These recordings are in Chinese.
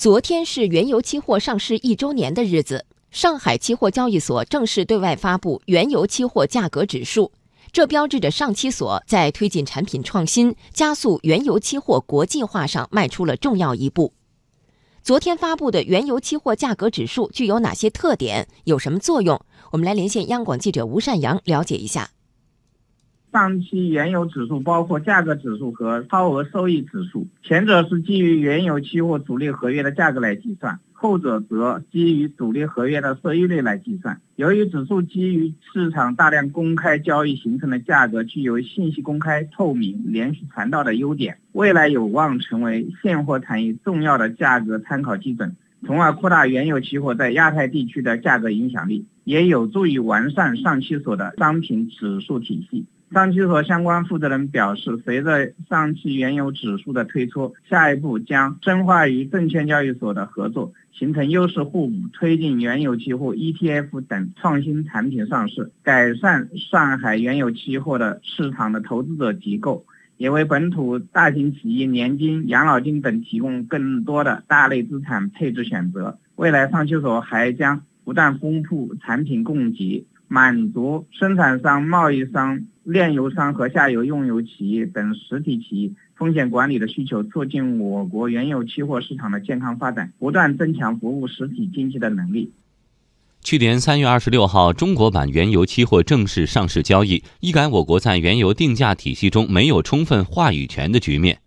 昨天是原油期货上市一周年的日子，上海期货交易所正式对外发布原油期货价格指数，这标志着上期所在推进产品创新、加速原油期货国际化上迈出了重要一步。昨天发布的原油期货价格指数具有哪些特点？有什么作用？我们来连线央广记者吴善阳了解一下。上期原油指数包括价格指数和超额收益指数，前者是基于原油期货主力合约的价格来计算，后者则基于主力合约的收益率来计算。由于指数基于市场大量公开交易形成的价格，具有信息公开、透明、连续传导的优点，未来有望成为现货产业重要的价格参考基准，从而扩大原油期货在亚太地区的价格影响力，也有助于完善上期所的商品指数体系。上期所相关负责人表示，随着上期原油指数的推出，下一步将深化与证券交易所的合作，形成优势互补，推进原油期货 ETF 等创新产品上市，改善上海原油期货的市场的投资者结构，也为本土大型企业年金、养老金等提供更多的大类资产配置选择。未来，上期所还将不断丰富产品供给。满足生产商、贸易商、炼油商和下游用油企业等实体企业风险管理的需求，促进我国原油期货市场的健康发展，不断增强服务实体经济的能力。去年三月二十六号，中国版原油期货正式上市交易，一改我国在原油定价体系中没有充分话语权的局面。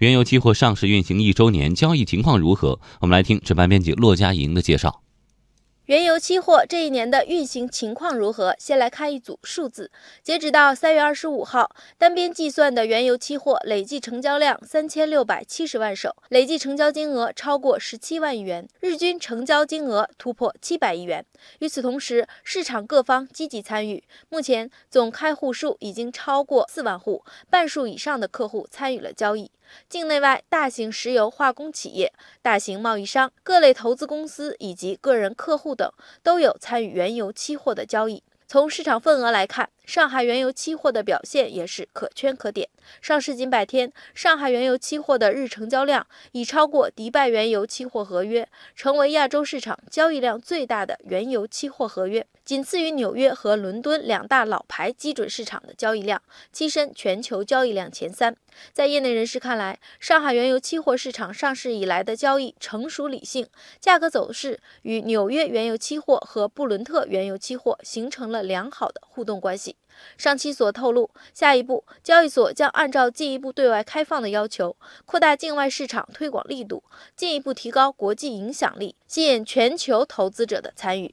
原油期货上市运行一周年，交易情况如何？我们来听值班编辑骆佳莹的介绍。原油期货这一年的运行情况如何？先来看一组数字。截止到三月二十五号，单边计算的原油期货累计成交量三千六百七十万手，累计成交金额超过十七万亿元，日均成交金额突破七百亿元。与此同时，市场各方积极参与，目前总开户数已经超过四万户，半数以上的客户参与了交易。境内外大型石油化工企业、大型贸易商、各类投资公司以及个人客户等都有参与原油期货的交易。从市场份额来看，上海原油期货的表现也是可圈可点。上市仅百天，上海原油期货的日成交量已超过迪拜原油期货合约，成为亚洲市场交易量最大的原油期货合约，仅次于纽约和伦敦两大老牌基准市场的交易量，跻身全球交易量前三。在业内人士看来，上海原油期货市场上市以来的交易成熟理性，价格走势与纽约原油期货和布伦特原油期货形成了良好的互动关系。上期所透露，下一步交易所将按照进一步对外开放的要求，扩大境外市场推广力度，进一步提高国际影响力，吸引全球投资者的参与。